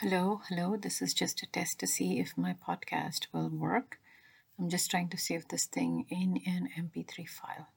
Hello, hello. This is just a test to see if my podcast will work. I'm just trying to save this thing in an MP3 file.